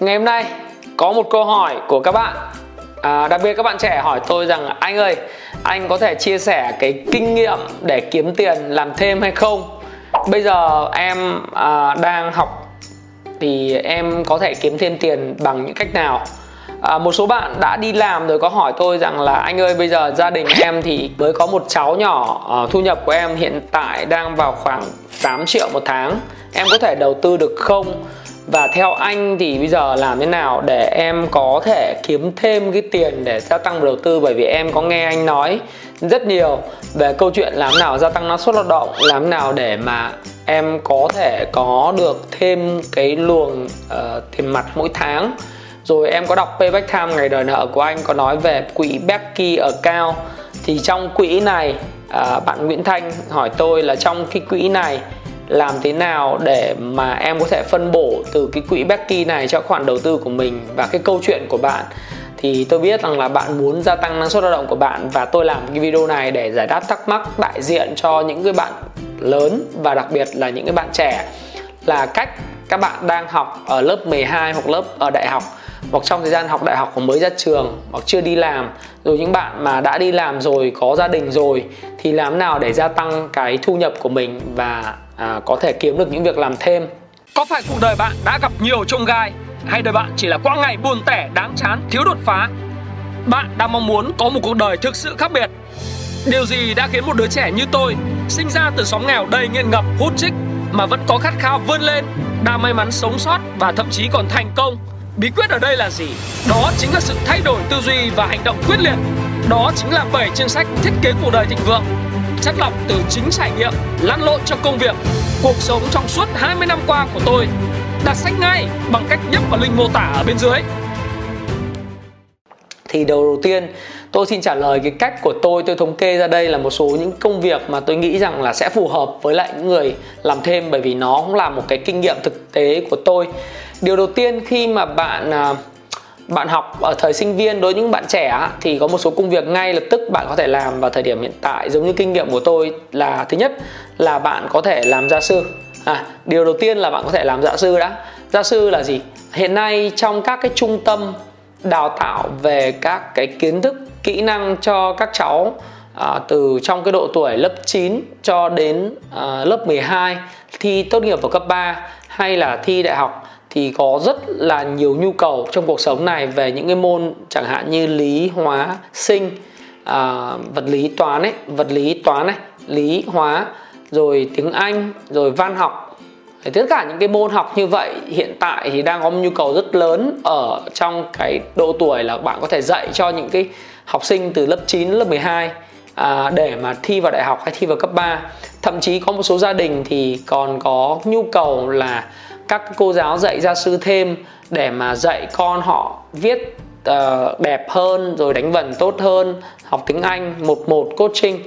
Ngày hôm nay có một câu hỏi của các bạn à, Đặc biệt các bạn trẻ hỏi tôi rằng Anh ơi, anh có thể chia sẻ cái kinh nghiệm để kiếm tiền làm thêm hay không? Bây giờ em à, đang học thì em có thể kiếm thêm tiền bằng những cách nào? À, một số bạn đã đi làm rồi có hỏi tôi rằng là anh ơi bây giờ gia đình em thì mới có một cháu nhỏ à, thu nhập của em hiện tại đang vào khoảng 8 triệu một tháng em có thể đầu tư được không và theo anh thì bây giờ làm thế nào để em có thể kiếm thêm cái tiền để gia tăng đầu tư? Bởi vì em có nghe anh nói rất nhiều về câu chuyện làm nào gia tăng năng suất lao động làm nào để mà em có thể có được thêm cái luồng uh, tiền mặt mỗi tháng. Rồi em có đọc payback time ngày đời nợ của anh có nói về quỹ Becky ở cao thì trong quỹ này uh, bạn Nguyễn Thanh hỏi tôi là trong cái quỹ này làm thế nào để mà em có thể phân bổ từ cái quỹ Becky này cho khoản đầu tư của mình và cái câu chuyện của bạn. Thì tôi biết rằng là bạn muốn gia tăng năng suất lao động của bạn và tôi làm cái video này để giải đáp thắc mắc đại diện cho những cái bạn lớn và đặc biệt là những cái bạn trẻ là cách các bạn đang học ở lớp 12 hoặc lớp ở đại học, hoặc trong thời gian học đại học mới ra trường hoặc chưa đi làm. Rồi những bạn mà đã đi làm rồi, có gia đình rồi thì làm nào để gia tăng cái thu nhập của mình và à, có thể kiếm được những việc làm thêm. Có phải cuộc đời bạn đã gặp nhiều trông gai hay đời bạn chỉ là quãng ngày buồn tẻ đáng chán thiếu đột phá? Bạn đang mong muốn có một cuộc đời thực sự khác biệt. Điều gì đã khiến một đứa trẻ như tôi sinh ra từ xóm nghèo đầy nghiện ngập hút chích mà vẫn có khát khao vươn lên đang may mắn sống sót và thậm chí còn thành công? Bí quyết ở đây là gì? Đó chính là sự thay đổi tư duy và hành động quyết liệt. Đó chính là bảy chương sách thiết kế cuộc đời thịnh vượng chất lọc từ chính trải nghiệm, lăn lộn trong công việc, cuộc sống trong suốt 20 năm qua của tôi, đặt sách ngay bằng cách nhấp vào link mô tả ở bên dưới. Thì đầu đầu tiên, tôi xin trả lời cái cách của tôi. Tôi thống kê ra đây là một số những công việc mà tôi nghĩ rằng là sẽ phù hợp với lại những người làm thêm, bởi vì nó cũng là một cái kinh nghiệm thực tế của tôi. Điều đầu tiên khi mà bạn à, bạn học ở thời sinh viên đối với những bạn trẻ thì có một số công việc ngay lập tức bạn có thể làm vào thời điểm hiện tại. Giống như kinh nghiệm của tôi là thứ nhất là bạn có thể làm gia sư. À, điều đầu tiên là bạn có thể làm gia sư đã. Gia sư là gì? Hiện nay trong các cái trung tâm đào tạo về các cái kiến thức kỹ năng cho các cháu à, từ trong cái độ tuổi lớp 9 cho đến à, lớp 12 thi tốt nghiệp vào cấp 3 hay là thi đại học thì có rất là nhiều nhu cầu trong cuộc sống này về những cái môn chẳng hạn như lý hóa sinh à, vật lý toán ấy vật lý toán này lý hóa rồi tiếng anh rồi văn học. Thì tất cả những cái môn học như vậy hiện tại thì đang có một nhu cầu rất lớn ở trong cái độ tuổi là bạn có thể dạy cho những cái học sinh từ lớp 9 lớp 12 à, để mà thi vào đại học hay thi vào cấp 3 thậm chí có một số gia đình thì còn có nhu cầu là các cô giáo dạy gia sư thêm để mà dạy con họ viết uh, đẹp hơn rồi đánh vần tốt hơn học tiếng Anh một một coaching.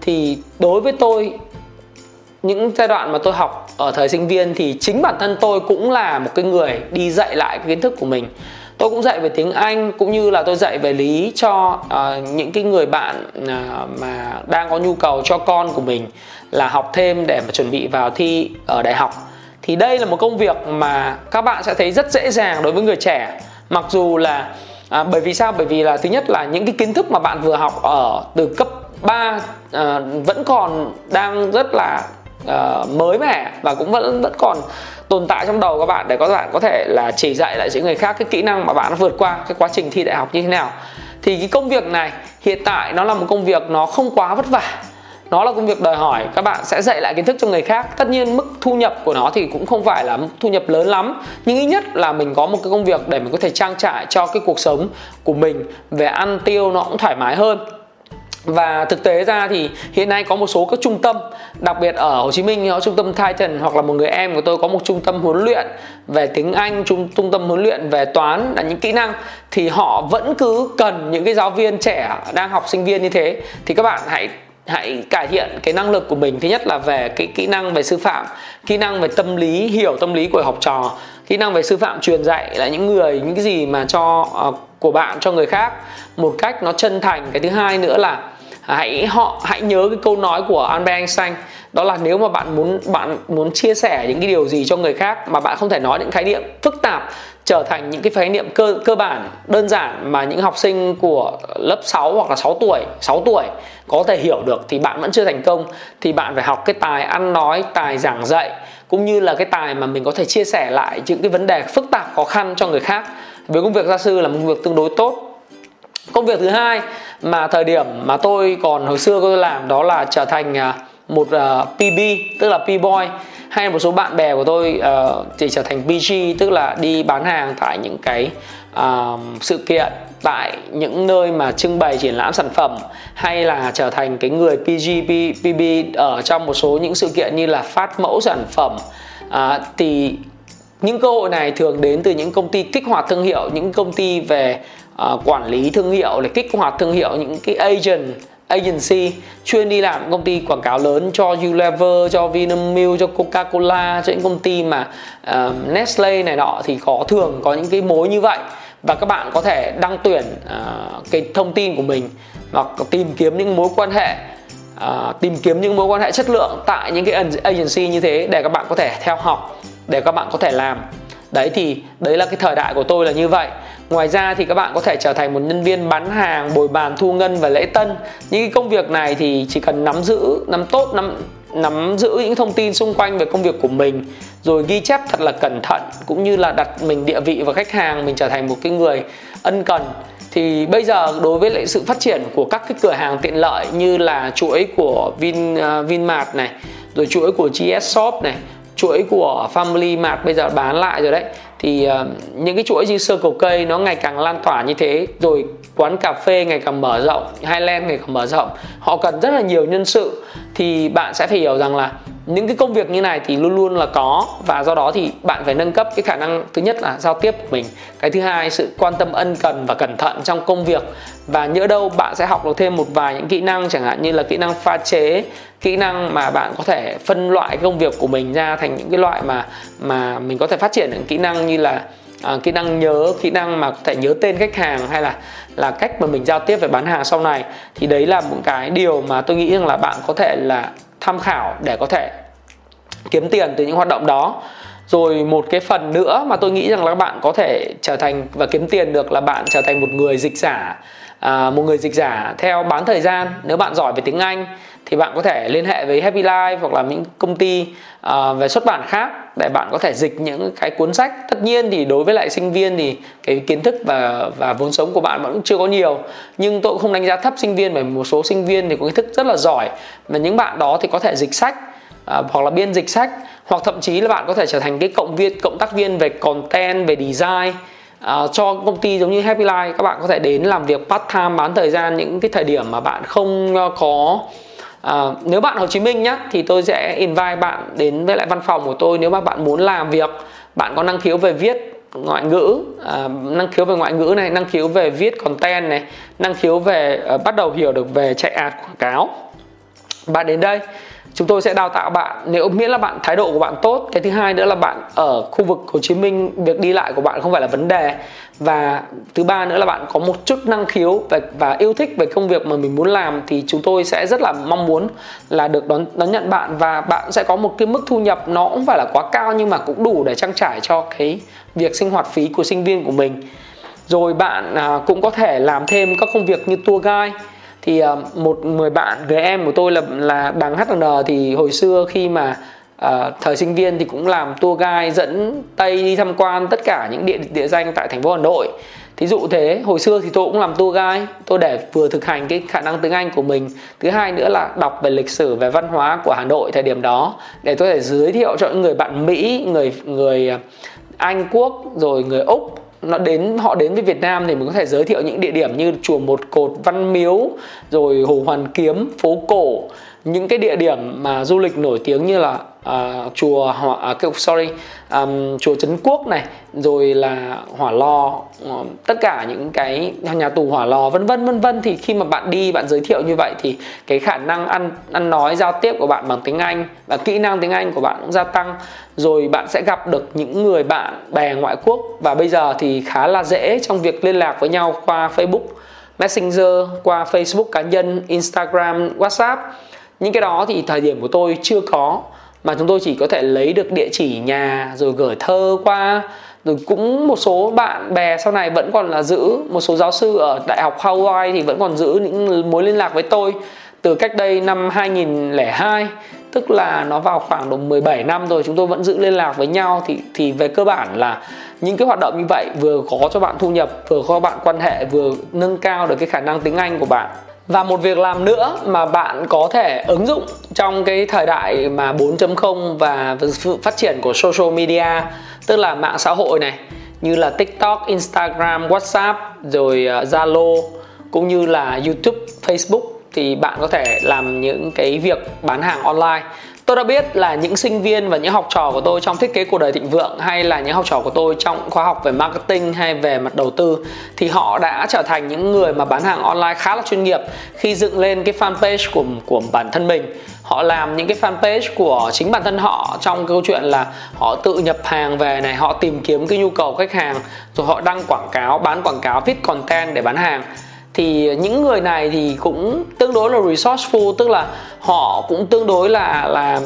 Thì đối với tôi những giai đoạn mà tôi học ở thời sinh viên thì chính bản thân tôi cũng là một cái người đi dạy lại cái kiến thức của mình. Tôi cũng dạy về tiếng anh cũng như là tôi dạy về lý cho uh, những cái người bạn uh, mà đang có nhu cầu cho con của mình là học thêm để mà chuẩn bị vào thi ở đại học thì đây là một công việc mà các bạn sẽ thấy rất dễ dàng đối với người trẻ. Mặc dù là à, bởi vì sao? Bởi vì là thứ nhất là những cái kiến thức mà bạn vừa học ở từ cấp 3 à, vẫn còn đang rất là à, mới mẻ và cũng vẫn vẫn còn tồn tại trong đầu các bạn để các bạn có thể là chỉ dạy lại những người khác cái kỹ năng mà bạn vượt qua cái quá trình thi đại học như thế nào. Thì cái công việc này hiện tại nó là một công việc nó không quá vất vả nó là công việc đòi hỏi. Các bạn sẽ dạy lại kiến thức cho người khác. Tất nhiên mức thu nhập của nó thì cũng không phải là thu nhập lớn lắm. Nhưng ít nhất là mình có một cái công việc để mình có thể trang trải cho cái cuộc sống của mình. Về ăn tiêu nó cũng thoải mái hơn. Và thực tế ra thì hiện nay có một số các trung tâm, đặc biệt ở Hồ Chí Minh, có trung tâm Titan hoặc là một người em của tôi có một trung tâm huấn luyện về tiếng Anh, trung trung tâm huấn luyện về toán, là những kỹ năng, thì họ vẫn cứ cần những cái giáo viên trẻ, đang học sinh viên như thế. Thì các bạn hãy hãy cải thiện cái năng lực của mình. Thứ nhất là về cái kỹ năng về sư phạm kỹ năng về tâm lý hiểu tâm lý của học trò kỹ năng về sư phạm truyền dạy là những người những cái gì mà cho uh, của bạn cho người khác. Một cách nó chân thành. Cái thứ hai nữa là hãy họ hãy nhớ cái câu nói của Albert Einstein đó là nếu mà bạn muốn bạn muốn chia sẻ những cái điều gì cho người khác mà bạn không thể nói những khái niệm phức tạp trở thành những cái khái niệm cơ cơ bản đơn giản mà những học sinh của lớp 6 hoặc là 6 tuổi 6 tuổi có thể hiểu được thì bạn vẫn chưa thành công thì bạn phải học cái tài ăn nói tài giảng dạy cũng như là cái tài mà mình có thể chia sẻ lại những cái vấn đề phức tạp khó khăn cho người khác. Với công việc gia sư là một công việc tương đối tốt. Công việc thứ hai mà thời điểm mà tôi còn hồi xưa tôi làm đó là trở thành à, một à, uh, PB tức là P-boy hay một số bạn bè của tôi uh, thì trở thành PG tức là đi bán hàng tại những cái uh, sự kiện tại những nơi mà trưng bày triển lãm sản phẩm hay là trở thành cái người PG PB ở trong một số những sự kiện như là phát mẫu sản phẩm. Uh, thì những cơ hội này thường đến từ những công ty kích hoạt thương hiệu những công ty về uh, quản lý thương hiệu để kích hoạt thương hiệu những cái agent agency chuyên đi làm công ty quảng cáo lớn cho Unilever, cho Vinamilk, cho Coca-Cola, cho những công ty mà ờ, uh, Nestle này nọ thì có thường có những cái mối như vậy. Và các bạn có thể đăng tuyển uh, cái thông tin của mình hoặc tìm kiếm những mối quan hệ uh, tìm kiếm những mối quan hệ chất lượng tại những cái agency như thế để các bạn có thể theo học để các bạn có thể làm. Đấy thì đấy là cái thời đại của tôi là như vậy ngoài ra thì các bạn có thể trở thành một nhân viên bán hàng bồi bàn thu ngân và lễ tân. Những cái công việc này thì chỉ cần nắm giữ nắm tốt nắm nắm giữ những thông tin xung quanh về công việc của mình rồi ghi chép thật là cẩn thận cũng như là đặt mình địa vị và khách hàng mình trở thành một cái người ân cần. Thì bây giờ đối với lại sự phát triển của các cái cửa hàng tiện lợi như là chuỗi của Vin uh, Vinmart này rồi chuỗi của GS Shop này chuỗi của Family Mart bây giờ bán lại rồi đấy thì uh, những cái chuỗi như Circle K nó ngày càng lan tỏa như thế rồi quán cà phê ngày càng mở rộng Highland ngày càng mở rộng họ cần rất là nhiều nhân sự. Thì bạn sẽ phải hiểu rằng là những cái công việc như này thì luôn luôn là có và do đó thì bạn phải nâng cấp cái khả năng thứ nhất là giao tiếp của mình. Cái thứ hai sự quan tâm ân cần và cẩn thận trong công việc. Và nhỡ đâu bạn sẽ học được thêm một vài những kỹ năng chẳng hạn như là kỹ năng pha chế kỹ năng mà bạn có thể phân loại công việc của mình ra thành những cái loại mà mà mình có thể phát triển những kỹ năng như là à, kỹ năng nhớ kỹ năng mà có thể nhớ tên khách hàng hay là là cách mà mình giao tiếp về bán hàng sau này. Thì đấy là một cái điều mà tôi nghĩ rằng là bạn có thể là tham khảo để có thể kiếm tiền từ những hoạt động đó. Rồi một cái phần nữa mà tôi nghĩ rằng là các bạn có thể trở thành và kiếm tiền được là bạn trở thành một người dịch giả à, một người dịch giả theo bán thời gian nếu bạn giỏi về tiếng anh thì bạn có thể liên hệ với Happy Life hoặc là những công ty à, về xuất bản khác để bạn có thể dịch những cái cuốn sách. Tất nhiên thì đối với lại sinh viên thì cái kiến thức và và vốn sống của bạn vẫn chưa có nhiều. Nhưng tôi cũng không đánh giá thấp sinh viên bởi một số sinh viên thì có kiến thức rất là giỏi. Và những bạn đó thì có thể dịch sách à, hoặc là biên dịch sách. Hoặc thậm chí là bạn có thể trở thành cái cộng viên cộng tác viên về content về design à, cho công ty giống như Happy Life các bạn có thể đến làm việc part time bán thời gian những cái thời điểm mà bạn không ờ, có. À, nếu bạn Hồ Chí Minh nhá thì tôi sẽ invite bạn đến với lại văn phòng của tôi nếu mà bạn muốn làm việc. Bạn có năng khiếu về viết ngoại ngữ à, năng khiếu về ngoại ngữ này năng khiếu về viết content này năng khiếu về à, bắt đầu hiểu được về chạy ad quảng cáo. Bạn đến đây chúng tôi sẽ đào tạo bạn nếu miễn là bạn thái độ của bạn tốt. Cái thứ hai nữa là bạn ở khu vực Hồ Chí Minh việc đi lại của bạn không phải là vấn đề. Và thứ ba nữa là bạn có một chút năng khiếu và, và yêu thích về công việc mà mình muốn làm thì chúng tôi sẽ rất là mong muốn là được đón đón nhận bạn. Và bạn sẽ có một cái mức thu nhập nó cũng phải là quá cao nhưng mà cũng đủ để trang trải cho cái việc sinh hoạt phí của sinh viên của mình. Rồi bạn à, cũng có thể làm thêm các công việc như tour guide thì uh, một người bạn người em của tôi là là bằng HN thì hồi xưa khi mà uh, thời sinh viên thì cũng làm tour guide dẫn tây đi tham quan tất cả những địa địa danh tại thành phố Hà Nội. Thí dụ thế hồi xưa thì tôi cũng làm tour guide tôi để vừa thực hành cái khả năng tiếng Anh của mình thứ hai nữa là đọc về lịch sử về văn hóa của Hà Nội thời điểm đó để tôi thể giới thiệu cho những người bạn Mỹ người người ờ, Anh Quốc rồi người Úc nó đến họ đến với Việt Nam thì mình có thể giới thiệu những địa điểm như chùa Một Cột, Văn Miếu, rồi Hồ Hoàn Kiếm, phố cổ, những cái địa điểm mà du lịch nổi tiếng như là uh, chùa hỏa uh, sorry um, chùa Trấn Quốc này rồi là hỏa lò uh, tất cả những cái nhà tù hỏa lò vân vân vân vân. Thì khi mà bạn đi bạn giới thiệu như vậy thì cái khả năng ăn ăn nói giao tiếp của bạn bằng tiếng Anh và kỹ năng tiếng Anh của bạn cũng gia tăng. Rồi bạn sẽ gặp được những người bạn bè ngoại quốc. Và bây giờ thì khá là dễ trong việc liên lạc với nhau qua Facebook Messenger qua Facebook cá nhân Instagram WhatsApp. Những cái đó thì thời điểm của tôi chưa có mà chúng tôi chỉ có thể lấy được địa chỉ nhà rồi gửi thơ qua. Rồi cũng một số bạn bè sau này vẫn còn là giữ. Một số giáo sư ở đại học Hawaii thì vẫn còn giữ những mối liên lạc với tôi từ cách đây năm 2002 tức là nó vào khoảng độ 17 năm rồi, chúng tôi vẫn giữ liên lạc với nhau. Thì thì về cơ bản là những cái hoạt động như vậy vừa có cho bạn thu nhập, vừa có bạn quan hệ, vừa nâng cao được cái khả năng tiếng Anh của bạn và một việc làm nữa mà bạn có thể ứng dụng trong cái thời đại mà 4.0 và sự phát triển của social media tức là mạng xã hội này như là TikTok, Instagram, WhatsApp rồi ờ, Zalo cũng như là YouTube, Facebook thì bạn có thể làm những cái việc bán hàng online. Tôi đã biết là những sinh viên và những học trò của tôi trong thiết kế cuộc đời thịnh vượng hay là những học trò của tôi trong khóa học về marketing hay về mặt đầu tư thì họ đã trở thành những người mà bán hàng online khá là chuyên nghiệp khi dựng lên cái fanpage của của bản thân mình. Họ làm những cái fanpage của chính bản thân họ trong câu chuyện là họ tự nhập hàng về này, họ tìm kiếm cái nhu cầu khách hàng rồi họ đăng quảng cáo, bán quảng cáo, viết content để bán hàng thì những người này thì cũng tương đối là resourceful tức là họ cũng tương đối là là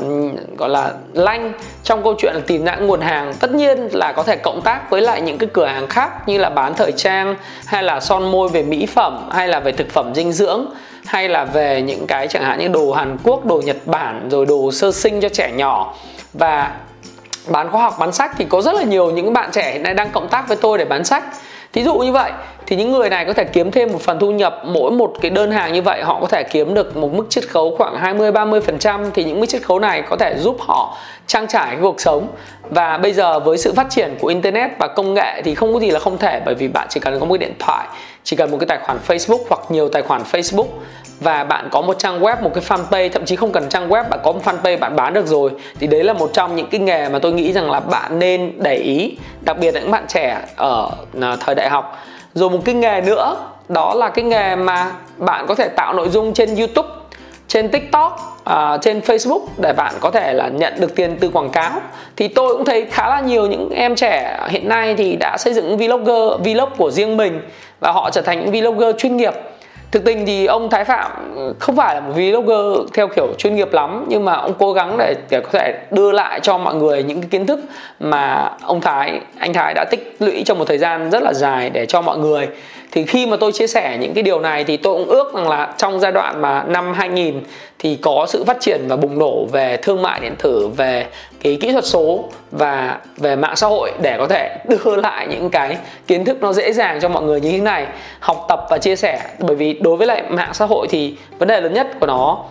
gọi là lanh trong câu chuyện là tìm ra nguồn hàng. Tất nhiên là có thể cộng tác với lại những cái cửa hàng khác như là bán thời trang hay là son môi về mỹ phẩm hay là về thực phẩm dinh dưỡng hay là về những cái chẳng hạn như đồ Hàn Quốc, đồ Nhật Bản rồi đồ sơ sinh cho trẻ nhỏ. Và bán khoa học bán sách thì có rất là nhiều những bạn trẻ hiện nay đang cộng tác với tôi để bán sách thí dụ như vậy, thì những người này có thể kiếm thêm một phần thu nhập mỗi một cái đơn hàng như vậy, họ có thể kiếm được một mức chiết khấu khoảng 20 30 phần trăm, thì những mức chiết khấu này có thể giúp họ trang trải cái cuộc sống. Và bây giờ với sự phát triển của internet và công nghệ thì không có gì là không thể, bởi vì bạn chỉ cần có một cái điện thoại, chỉ cần một cái tài khoản Facebook hoặc nhiều tài khoản Facebook và bạn có một trang web một cái fanpage thậm chí không cần trang web bạn có một fanpage bạn bán được rồi. Thì đấy là một trong những cái nghề mà tôi nghĩ rằng là bạn nên để ý đặc biệt là những bạn trẻ ở à, thời đại học. Rồi một cái nghề nữa đó là cái nghề mà bạn có thể tạo nội dung trên youtube trên tiktok à, trên facebook để bạn có thể là nhận được tiền từ quảng cáo. Thì tôi cũng thấy khá là nhiều những em trẻ hiện nay thì đã xây dựng vlogger vlog của riêng mình và họ trở thành những vlogger chuyên nghiệp thực tình thì ông Thái Phạm không phải là một vlogger theo kiểu chuyên nghiệp lắm nhưng mà ông cố gắng để, để có thể đưa lại cho mọi người những cái kiến thức mà ông Thái anh Thái đã tích lũy trong một thời gian rất là dài để cho mọi người. Thì khi mà tôi chia sẻ những cái điều này thì tôi cũng ước rằng là trong giai đoạn mà năm 2000 thì có sự phát triển và bùng nổ về thương mại điện tử về cái kỹ thuật số và về mạng xã hội để có thể đưa lại những cái kiến thức nó dễ dàng cho mọi người như thế này, học tập và chia sẻ. Bởi vì đối với lại mạng xã hội thì vấn đề lớn nhất của nó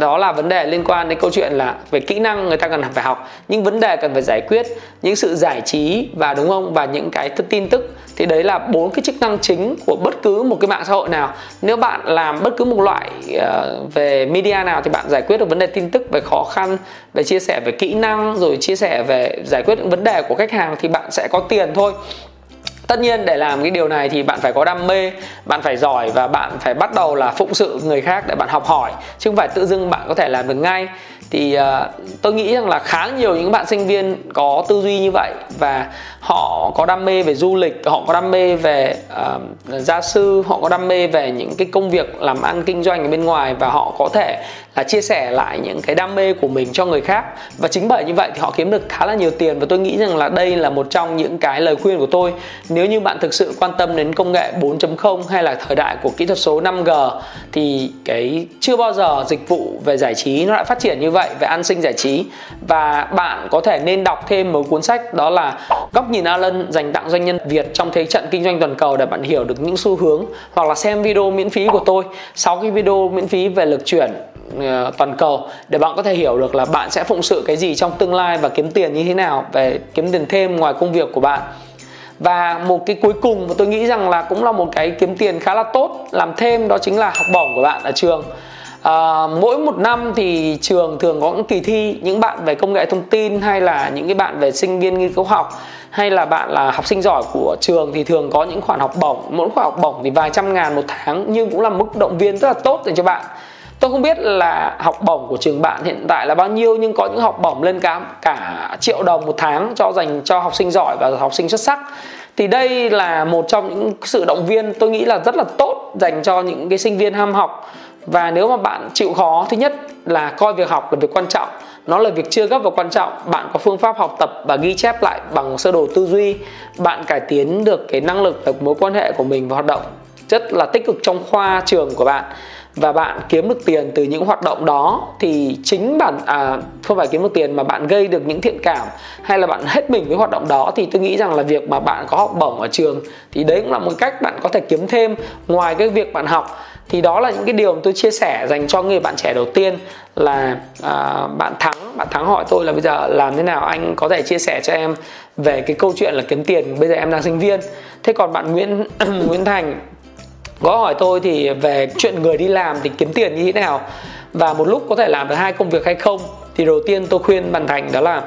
đó là vấn đề liên quan đến câu chuyện là về kỹ năng người ta cần phải học những vấn đề cần phải giải quyết những sự giải trí và đúng không? Và những cái tin tức. Thì đấy là bốn cái chức năng chính của bất cứ một cái mạng xã hội nào. Nếu bạn làm bất cứ một loại uh, về media nào thì bạn giải quyết được vấn đề tin tức về khó khăn về chia sẻ về kỹ năng rồi chia sẻ về giải quyết những vấn đề của khách hàng thì bạn sẽ có tiền thôi tất nhiên để làm cái điều này thì bạn phải có đam mê bạn phải giỏi và bạn phải bắt đầu là phụng sự người khác để bạn học hỏi chứ không phải tự dưng bạn có thể làm được ngay. Thì uh, tôi nghĩ rằng là khá nhiều những bạn sinh viên có tư duy như vậy và họ có đam mê về du lịch họ có đam mê về uh, gia sư họ có đam mê về những cái công việc làm ăn kinh doanh ở bên ngoài và họ có thể là chia sẻ lại những cái đam mê của mình cho người khác. Và chính bởi như vậy thì họ kiếm được khá là nhiều tiền. Và tôi nghĩ rằng là đây là một trong những cái lời khuyên của tôi. Nếu như bạn thực sự quan tâm đến công nghệ 4.0 hay là thời đại của kỹ thuật số 5G thì cái chưa bao giờ dịch vụ về giải trí nó lại phát triển như vậy, về an sinh giải trí. Và bạn có thể nên đọc thêm một cuốn sách, đó là góc nhìn Alan dành tặng doanh nhân Việt trong thế trận kinh doanh toàn cầu để bạn hiểu được những xu hướng, hoặc là xem video miễn phí của tôi. 6 cái video miễn phí về lực chuyển Ờ, toàn cầu. Để bạn có thể hiểu được là bạn sẽ phụng sự cái gì trong tương lai và kiếm tiền như thế nào về kiếm tiền thêm ngoài công việc của bạn. Và một cái cuối cùng mà tôi nghĩ rằng là cũng là một cái kiếm tiền khá là tốt làm thêm đó chính là học bổng của bạn ở trường. À, mỗi một năm thì trường thường có những kỳ thi những bạn về công nghệ thông tin hay là những cái bạn về sinh viên nghiên cứu học hay là bạn là học sinh giỏi của trường thì thường có những khoản học bổng. Mỗi khoản học bổng thì vài trăm ngàn một tháng nhưng cũng là mức động viên rất là tốt dành cho bạn tôi không biết là học bổng của trường bạn hiện tại là bao nhiêu, nhưng có những học bổng lên cả cả triệu đồng một tháng cho dành cho học sinh giỏi và học sinh xuất sắc. Thì đây là một trong những sự động viên tôi nghĩ là rất là tốt dành cho những cái sinh viên ham học. Và nếu mà bạn chịu khó, thứ nhất là coi việc học là việc quan trọng, nó là việc chưa gấp và quan trọng. Bạn có phương pháp học tập và ghi chép lại bằng sơ đồ tư duy, bạn cải tiến được cái năng lực và mối quan hệ của mình và hoạt động rất là tích cực trong khoa trường của bạn và bạn kiếm được tiền từ những hoạt động đó thì chính bản à không phải kiếm được tiền mà bạn gây được những thiện cảm hay là bạn hết mình với hoạt động đó thì tôi nghĩ rằng là việc mà bạn có học bổng ở trường thì đấy cũng là một cách bạn có thể kiếm thêm ngoài cái việc bạn học. Thì đó là những cái điều mà tôi chia sẻ dành cho người bạn trẻ đầu tiên là à, bạn thắng bạn thắng hỏi tôi là bây giờ làm thế nào? Anh có thể chia sẻ cho em về cái câu chuyện là kiếm tiền bây giờ em đang sinh viên. Thế còn bạn nguyễn nguyễn thành có hỏi tôi thì về chuyện người đi làm thì kiếm tiền như thế nào? Và một lúc có thể làm được hai công việc hay không? Thì đầu tiên tôi khuyên bạn thành đó là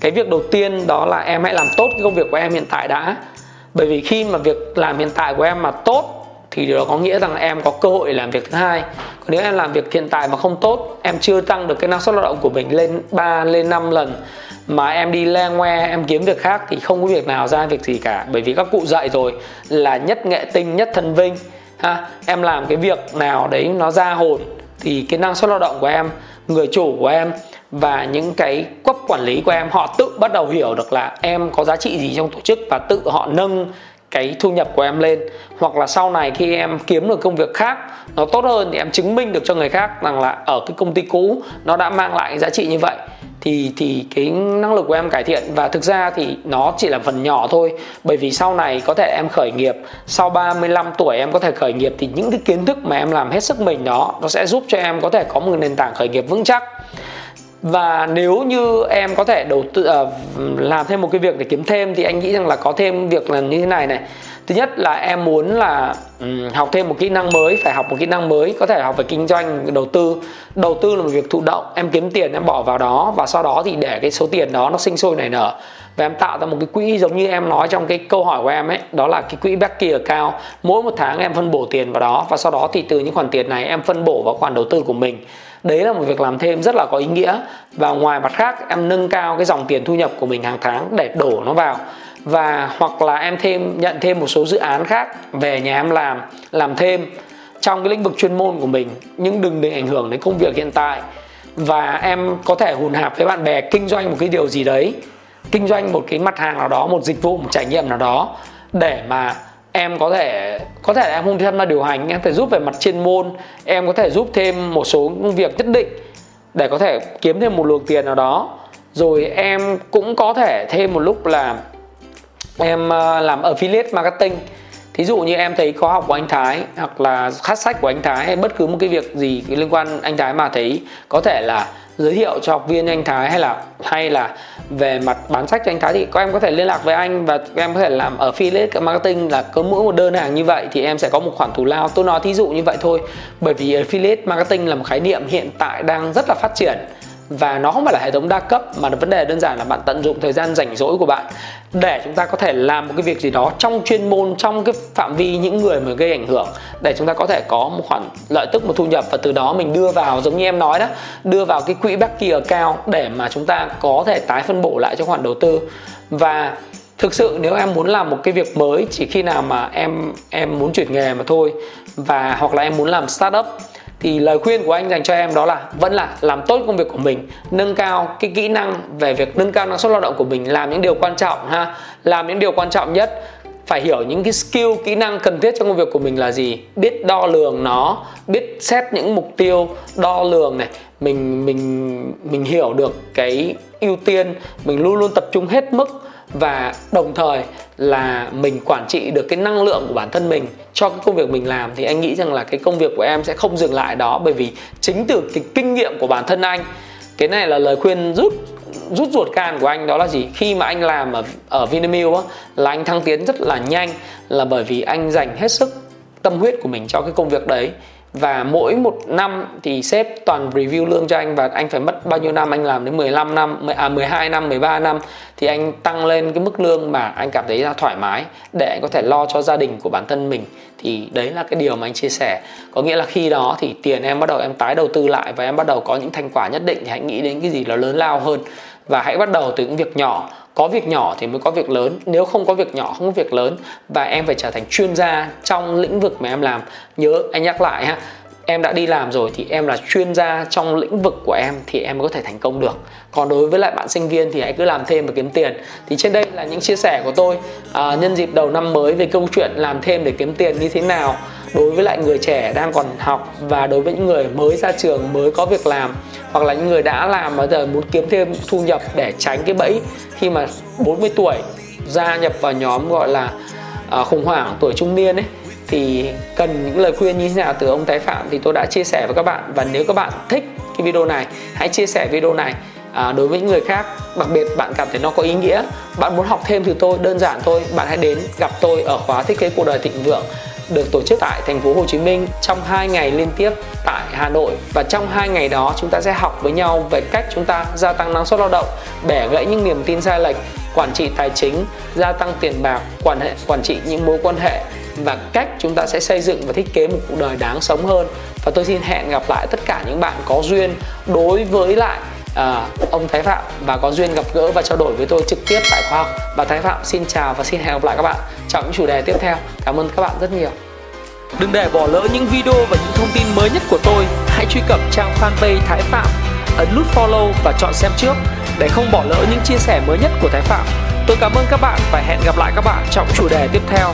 cái việc đầu tiên đó là em hãy làm tốt cái công việc của em hiện tại đã. Bởi vì khi mà việc làm hiện tại của em mà tốt thì điều đó có nghĩa rằng em có cơ hội làm việc thứ hai. Còn nếu em làm việc hiện tại mà không tốt, em chưa tăng được cái năng suất lao động của mình lên 3 lên 5 lần mà em đi le ngoe, em kiếm việc khác thì không có việc nào ra việc gì cả. Bởi vì các cụ dạy rồi là nhất nghệ tinh, nhất thần vinh ha, em làm cái việc nào đấy nó ra hồn thì cái năng suất lao động của em, người chủ của em và những cái cấp quản lý của em, họ tự bắt đầu hiểu được là em có giá trị gì trong tổ chức và tự họ nâng cái thu nhập của em lên. Hoặc là sau này khi em kiếm được công việc khác, nó tốt hơn thì em chứng minh được cho người khác rằng là ở cái công ty cũ, nó đã mang lại giá trị như vậy thì thì cái năng lực của em cải thiện. Và thực ra thì nó chỉ là phần nhỏ thôi. Bởi vì sau này có thể em khởi nghiệp sau 35 tuổi em có thể khởi nghiệp thì những cái kiến thức mà em làm hết sức mình đó nó sẽ giúp cho em có thể có một nền tảng khởi nghiệp vững chắc. Và nếu như em có thể đầu tư uh, làm thêm một cái việc để kiếm thêm thì anh nghĩ rằng là có thêm việc là như thế này này thứ nhất là em muốn là um, học thêm một kỹ năng mới phải học một kỹ năng mới có thể học về kinh doanh đầu tư. Đầu tư là một việc thụ động em kiếm tiền em bỏ vào đó và sau đó thì để cái số tiền đó nó sinh sôi nảy nở. Và em tạo ra một cái quỹ giống như em nói trong cái câu hỏi của em ấy đó là cái quỹ Becky cao mỗi một tháng em phân bổ tiền vào đó và sau đó thì từ những khoản tiền này em phân bổ vào khoản đầu tư của mình. Đấy là một việc làm thêm rất là có ý nghĩa. Và ngoài mặt khác em nâng cao cái dòng tiền thu nhập của mình hàng tháng để đổ nó vào và hoặc là em thêm, nhận thêm một số dự án khác về nhà em làm làm thêm trong cái lĩnh vực chuyên môn của mình. Nhưng đừng để ảnh hưởng đến công việc hiện tại. Và em có thể hùn hạp với bạn bè kinh doanh một cái điều gì đấy, kinh doanh một cái mặt hàng nào đó, một dịch vụ, một trải nghiệm nào đó, để mà em có thể có thể em không tham gia điều hành, em phải giúp về mặt chuyên môn, em có thể giúp thêm một số công việc nhất định để có thể kiếm thêm một luồng tiền nào đó. Rồi em cũng có thể thêm một lúc là em ờ, làm affiliate marketing. Thí dụ như em thấy khóa học của anh Thái hoặc là khát sách của anh Thái hay bất cứ một cái việc gì liên quan anh Thái mà thấy, có thể là giới thiệu cho học viên anh Thái hay là hay là về mặt bán sách cho anh Thái thì các em có thể liên lạc với anh và các em có thể làm ở affiliate marketing là cứ mỗi một đơn hàng như vậy thì em sẽ có một khoản thù lao. Tôi nói thí dụ như vậy thôi, bởi vì affiliate marketing là một khái niệm hiện tại đang rất là phát triển và nó không phải là hệ thống đa cấp, mà vấn đề đơn giản là bạn tận dụng thời gian rảnh rỗi của bạn để chúng ta có thể làm một cái việc gì đó trong chuyên môn, trong cái phạm vi những người mà gây ảnh hưởng, để chúng ta có thể có một khoản lợi tức, một thu nhập. Và từ đó mình đưa vào, giống như em nói đó, đưa vào cái quỹ Becky cao để mà chúng ta có thể tái phân bổ lại cho khoản đầu tư. Và thực sự nếu em muốn làm một cái việc mới, chỉ khi nào mà em em muốn chuyển nghề mà thôi, và hoặc là em muốn làm startup thì lời khuyên của anh dành cho em đó là vẫn là làm tốt công việc của mình, nâng cao cái kỹ năng về việc nâng cao năng suất lao động của mình làm những điều quan trọng ha. Làm những điều quan trọng nhất, phải hiểu những cái skill, kỹ năng cần thiết trong công việc của mình là gì. Biết đo lường nó, biết xét những mục tiêu, đo lường này, mình mình mình hiểu được cái ưu tiên, mình luôn luôn tập trung hết mức và đồng thời là mình quản trị được cái năng lượng của bản thân mình cho cái công việc mình làm, thì anh nghĩ rằng là cái công việc của em sẽ không dừng lại đó. Bởi vì chính từ cái kinh nghiệm của bản thân anh, cái này là lời khuyên rút rút ruột can của anh đó là gì? Khi mà anh làm ở ở Vinamilk á, là anh thăng tiến rất là nhanh, là bởi vì anh dành hết sức tâm huyết của mình cho cái công việc đấy và mỗi một năm thì sếp toàn review lương cho anh và anh phải mất bao nhiêu năm? Anh làm đến 15 năm à 12 năm 13 năm thì anh tăng lên cái mức lương mà anh cảm thấy là thoải mái để anh có thể lo cho gia đình của bản thân mình. Thì đấy là cái điều mà anh chia sẻ. Có nghĩa là khi đó thì tiền em bắt đầu em tái đầu tư lại và em bắt đầu có những thành quả nhất định thì hãy nghĩ đến cái gì là lớn lao hơn và hãy bắt đầu từ những việc nhỏ. Có việc nhỏ thì mới có việc lớn. Nếu không có việc nhỏ không có việc lớn. Và em phải trở thành chuyên gia trong lĩnh vực mà em làm. Nhớ anh nhắc lại ha. Em đã đi làm rồi thì em là chuyên gia trong lĩnh vực của em thì em mới có thể thành công được. Còn đối với lại bạn sinh viên thì hãy cứ làm thêm và kiếm tiền. Thì trên đây là những chia sẻ của tôi. À, nhân dịp đầu năm mới về câu chuyện làm thêm để kiếm tiền như thế nào đối với lại người trẻ đang còn học và đối với những người mới ra trường mới có việc làm hoặc là những người đã làm mà giờ muốn kiếm thêm thu nhập để tránh cái bẫy khi mà 40 tuổi gia nhập vào nhóm gọi là uh, khủng hoảng tuổi trung niên ấy thì cần những lời khuyên như thế nào từ ông Thái Phạm thì tôi đã chia sẻ với các bạn. Và nếu các bạn thích cái video này hãy chia sẻ video này à, đối với những người khác. Đặc biệt bạn cảm thấy nó có ý nghĩa. Bạn muốn học thêm từ tôi đơn giản thôi. Bạn hãy đến gặp tôi ở khóa thiết kế cuộc đời thịnh vượng được tổ chức tại thành phố Hồ Chí Minh trong 2 ngày liên tiếp tại Hà Nội và trong hai ngày đó chúng ta sẽ học với nhau về cách chúng ta gia tăng năng suất lao động, bẻ gãy những niềm tin sai lệch, quản trị tài chính, gia tăng tiền bạc, quản hệ quản trị những mối quan hệ và cách chúng ta sẽ xây dựng và thiết kế một cuộc đời đáng sống hơn. Và tôi xin hẹn gặp lại tất cả những bạn có duyên đối với lại à, ông Thái Phạm và có duyên gặp gỡ và trao đổi với tôi trực tiếp tại khoa học. Và Thái Phạm xin chào và xin hẹn gặp lại các bạn trong những chủ đề tiếp theo. Cảm ơn các bạn rất nhiều. Đừng để bỏ lỡ những video và những thông tin mới nhất của tôi. Hãy truy cập trang fanpage Thái Phạm, ấn nút follow và chọn xem trước để không bỏ lỡ những chia sẻ mới nhất của Thái Phạm. Tôi cảm ơn các bạn và hẹn gặp lại các bạn trong chủ đề tiếp theo.